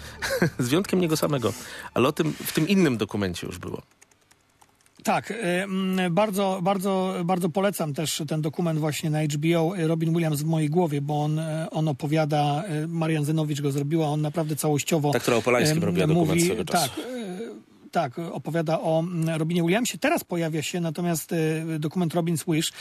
Z wyjątkiem niego samego. Ale o tym w tym innym dokumencie już było. Tak, y, mm, bardzo, bardzo, bardzo polecam też ten dokument właśnie na HBO Robin Williams w mojej głowie, bo on, y, on opowiada, y, Marian Zenowicz go zrobiła, on naprawdę całościowo Ta, która o Polańskim robiła dokument swego czasu. Tak, y, tak, opowiada o mm, Robinie Williamsie. Teraz pojawia się natomiast y, dokument Robin's Wish, y,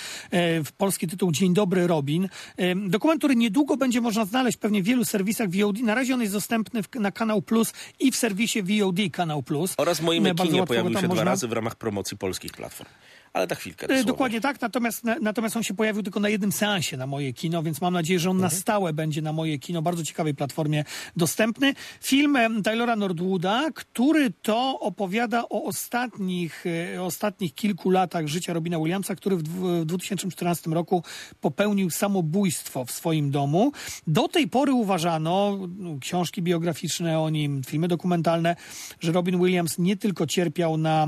w polski tytuł Dzień dobry Robin. Y, Dokument, który niedługo będzie można znaleźć pewnie w wielu serwisach VOD. Na razie on jest dostępny na Kanał Plus i w serwisie VOD Kanał Plus. Oraz moim kinie pojawił się dwa można- razy w ramach promocji polskich platform. Ale ta chwilkę. E, dosłownie. Dokładnie tak, natomiast, na, natomiast on się pojawił tylko na jednym seansie na moje kino, więc mam nadzieję, że on na stałe będzie na moje kino, bardzo ciekawej platformie dostępny. Film Taylora Nordwooda, który to opowiada o ostatnich, e, ostatnich kilku latach życia Robina Williamsa, który w, dwu- w 2014 roku popełnił samobójstwo w swoim domu. Do tej pory uważano, no, książki biograficzne o nim, filmy dokumentalne, że Robin Williams nie tylko cierpiał na,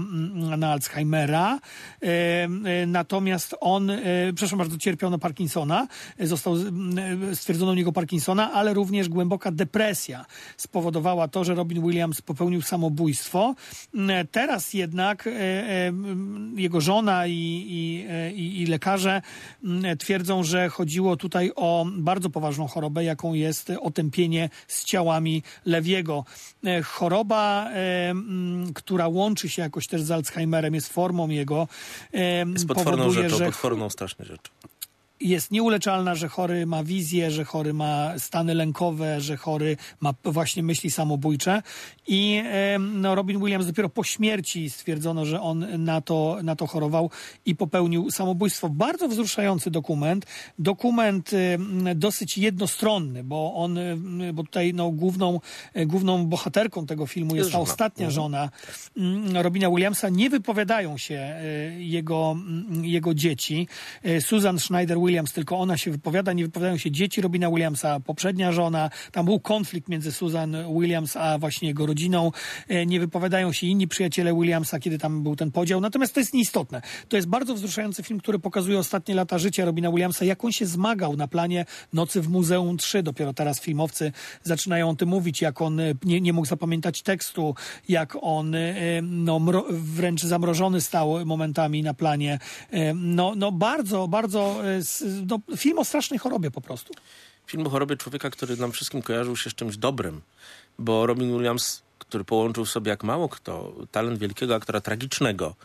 na Alzheimera, e, natomiast on, e, przepraszam bardzo, cierpiał na Parkinsona, e, został, e, stwierdzono u niego Parkinsona, ale również głęboka depresja spowodowała to, że Robin Williams popełnił samobójstwo. Mm, Teraz jednak e, e, jego żona i, i, e, i, lekarze twierdzą, że chodziło tutaj o bardzo poważną chorobę, jaką jest otępienie z ciałami Lewiego. E, Choroba, e, która łączy się jakoś też z Alzheimerem, jest formą jego. Jest potworną rzeczą, że potworną straszną rzeczą. Jest nieuleczalna, że chory ma wizję, że chory ma stany lękowe, że chory ma właśnie myśli samobójcze. I no, Robin Williams dopiero po śmierci stwierdzono, że on na to, na to chorował i popełnił samobójstwo. Bardzo wzruszający dokument. Dokument dosyć jednostronny, bo on, bo tutaj no, główną, główną bohaterką tego filmu jest ta ostatnia żona mm, Robina Williamsa. Nie wypowiadają się e, jego, mm, jego dzieci. E, Susan Schneider-Williams Williams, tylko ona się wypowiada, nie wypowiadają się dzieci Robina Williamsa, poprzednia żona, tam był konflikt między Susan Williams a właśnie jego rodziną, E, nie wypowiadają się inni przyjaciele Williamsa, kiedy tam był ten podział, natomiast to jest nieistotne. To jest bardzo wzruszający film, który pokazuje ostatnie lata życia Robina Williamsa, jak on się zmagał na planie Nocy w Muzeum 3. Dopiero teraz filmowcy zaczynają o tym mówić, jak on e, nie, nie mógł zapamiętać tekstu, jak on e, no, wręcz zamrożony stał momentami na planie. No, no bardzo, bardzo no, film o strasznej chorobie po prostu. Film o chorobie człowieka, który nam wszystkim kojarzył się z czymś dobrym, bo Robin Williams, który połączył sobie jak mało kto talent wielkiego aktora tragicznego.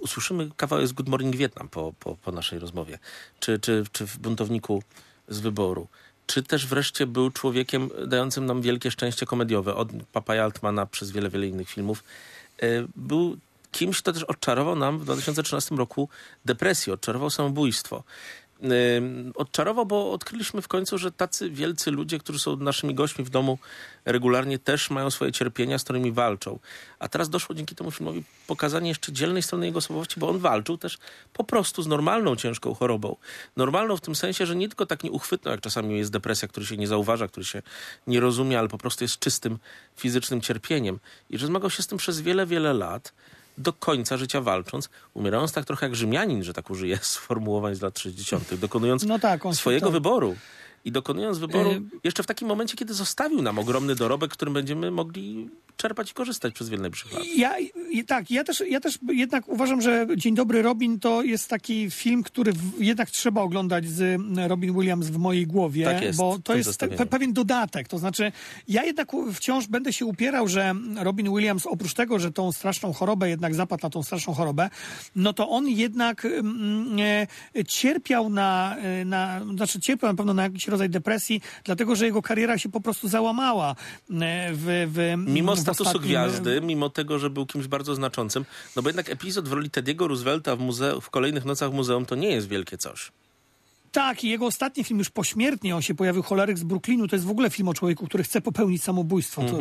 Usłyszymy kawałek z Good Morning Vietnam po, po, po naszej rozmowie, czy, czy, czy w Buntowniku z wyboru. Czy też wreszcie był człowiekiem dającym nam wielkie szczęście komediowe, od Papaja Altmana przez wiele, wiele innych filmów. E, Był kimś, kto też odczarował nam w 2013 roku depresję, odczarował samobójstwo. Odczarował, bo odkryliśmy w końcu, że tacy wielcy ludzie, którzy są naszymi gośćmi w domu regularnie też mają swoje cierpienia, z którymi walczą. A teraz doszło dzięki temu filmowi pokazanie jeszcze dzielnej strony jego osobowości, bo on walczył też po prostu z normalną ciężką chorobą. Normalną w tym sensie, że nie tylko tak nieuchwytną, jak czasami jest depresja, który się nie zauważa, który się nie rozumie, ale po prostu jest czystym fizycznym cierpieniem. I że zmagał się z tym przez wiele, wiele lat do końca życia walcząc, umierając tak trochę jak Rzymianin, że tak użyję sformułowań z lat 60., dokonując No tak, swojego to- wyboru. I dokonując wyboru Y- jeszcze w takim momencie, kiedy zostawił nam ogromny dorobek, którym będziemy mogli czerpać i korzystać przez wiele najbliższych lat. Ja, tak, ja też, ja też jednak uważam, że Dzień Dobry Robin to jest taki film, który w, jednak trzeba oglądać z mm, Robin Williams w mojej głowie, Tak jest, bo to jest pewien dodatek. To znaczy, ja jednak wciąż będę się upierał, że Robin Williams oprócz tego, że tą straszną chorobę jednak zapadł na tą straszną chorobę, no to on jednak mm, cierpiał na, e, na, znaczy cierpiał na pewno na jakiś rodzaj depresji, dlatego, że jego kariera się po prostu załamała e, w, w Mimo w statusu ostatnim- gwiazdy, mimo tego, że był kimś bardzo znaczącym, no bo jednak epizod w roli Tediego Roosevelta w, muze- w kolejnych nocach muzeum to nie jest wielkie coś. Tak, i jego ostatni film już pośmiertnie, on się pojawił, Choleryk z Brooklynu, to jest w ogóle film o człowieku, który chce popełnić samobójstwo. To,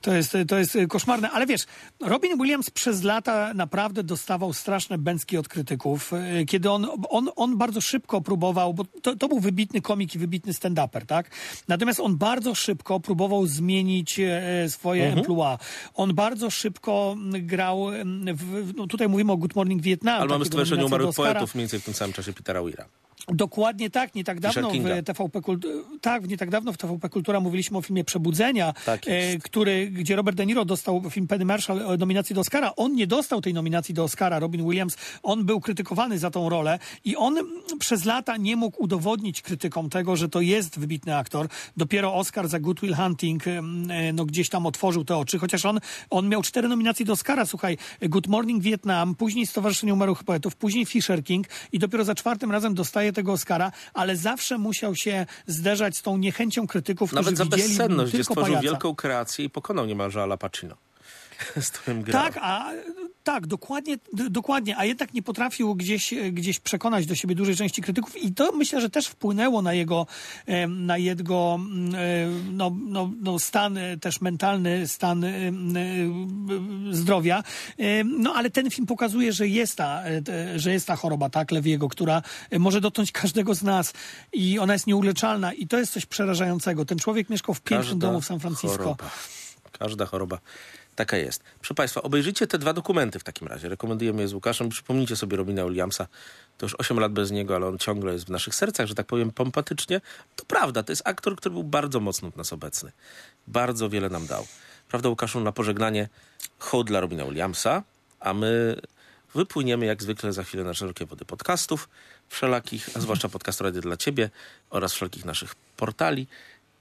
to, jest, to jest koszmarne. Ale wiesz, Robin Williams przez lata naprawdę dostawał straszne bęcki od krytyków, e, kiedy on, on, on bardzo szybko próbował, bo to, to był wybitny komik i wybitny stand-uper, tak? Natomiast on bardzo szybko próbował zmienić e, swoje Mhm. emploi. On bardzo szybko mm, grał, mm, w, no tutaj mówimy o Good Morning Vietnam. Ale mamy Stowarzyszenie Umarłych. Poetów mniej więcej w tym samym czasie Petera Weira. Dokładnie tak, nie tak dawno w TVP Kult- tak, nie tak dawno w TVP Kultura mówiliśmy o filmie Przebudzenia, Tak e, który, gdzie Robert De Niro dostał film Penny Marshall nominacji do Oscara. On nie dostał tej nominacji do Oscara, Robin Williams. On był krytykowany za tą rolę i on przez lata nie mógł udowodnić krytykom tego, że to jest wybitny aktor. Dopiero Oscar za Good Will Hunting e, no, gdzieś tam otworzył te oczy, chociaż on, on miał cztery nominacje do Oscara. Słuchaj, Good Morning Vietnam, później Stowarzyszenie Umarłych Poetów, później Fisher King i dopiero za czwartym razem dostaje tego Oscara, ale zawsze musiał się zderzać z tą niechęcią krytyków, którzy Nawet za widzieli w nim bezsenność, gdzie stworzył pajaca. wielką kreację i pokonał niemalże Ala Pacino. Tak, a tak, dokładnie, dokładnie, a jednak nie potrafił gdzieś, e, gdzieś przekonać do siebie dużej części krytyków i to myślę, że też wpłynęło na jego, na jego mm, e, no, no, no stan e, też mentalny, stan zdrowia. No ale ten film pokazuje, że jest ta, że jest ta choroba, tak, Lewiego, która może dotknąć każdego z nas i ona jest nieuleczalna i to jest coś przerażającego. Ten człowiek mieszkał w pięknym Każda domu w San Francisco. Choroba. Każda choroba taka jest. Proszę Państwa, obejrzyjcie te dwa dokumenty w takim razie. Rekomendujemy je z Łukaszem. Przypomnijcie sobie Robina Williamsa. To już 8 lat bez niego, ale on ciągle jest w naszych sercach, że tak powiem pompatycznie. To prawda, to jest aktor, który był bardzo mocno w nas obecny. Bardzo wiele nam dał. Prawda, Łukaszu, na pożegnanie hołd dla Robina Williamsa, a my wypłyniemy jak zwykle za chwilę na szerokie wody podcastów wszelakich, a zwłaszcza podcastu Radio dla Ciebie oraz wszelkich naszych portali.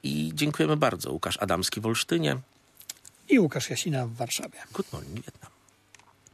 I dziękujemy bardzo. Łukasz Adamski w Olsztynie. I Łukasz Jasina w Warszawie. Good morning, Vietnam.